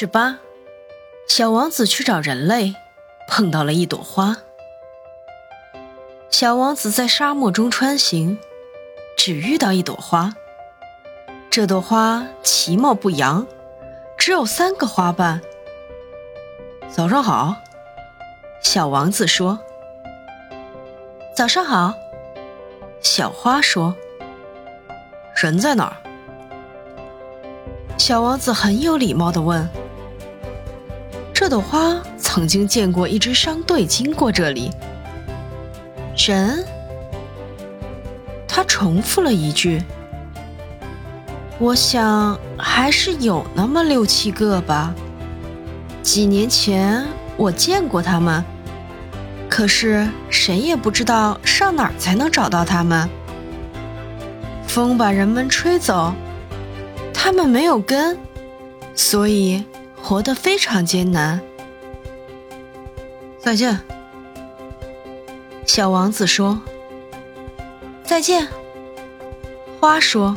十八，小王子去找人类，碰到了一朵花。小王子在沙漠中穿行，只遇到一朵花。这朵花其貌不扬，只有三个花瓣。早上好，小王子说。早上好，小花说。人在哪儿？小王子很有礼貌地问：“这朵花曾经见过一支商队经过这里。”人，他重复了一句：“我想还是有那么六七个吧。几年前我见过他们，可是谁也不知道上哪儿才能找到他们。风把人们吹走。”他们没有根，所以活得非常艰难。再见，小王子说。再见，花说。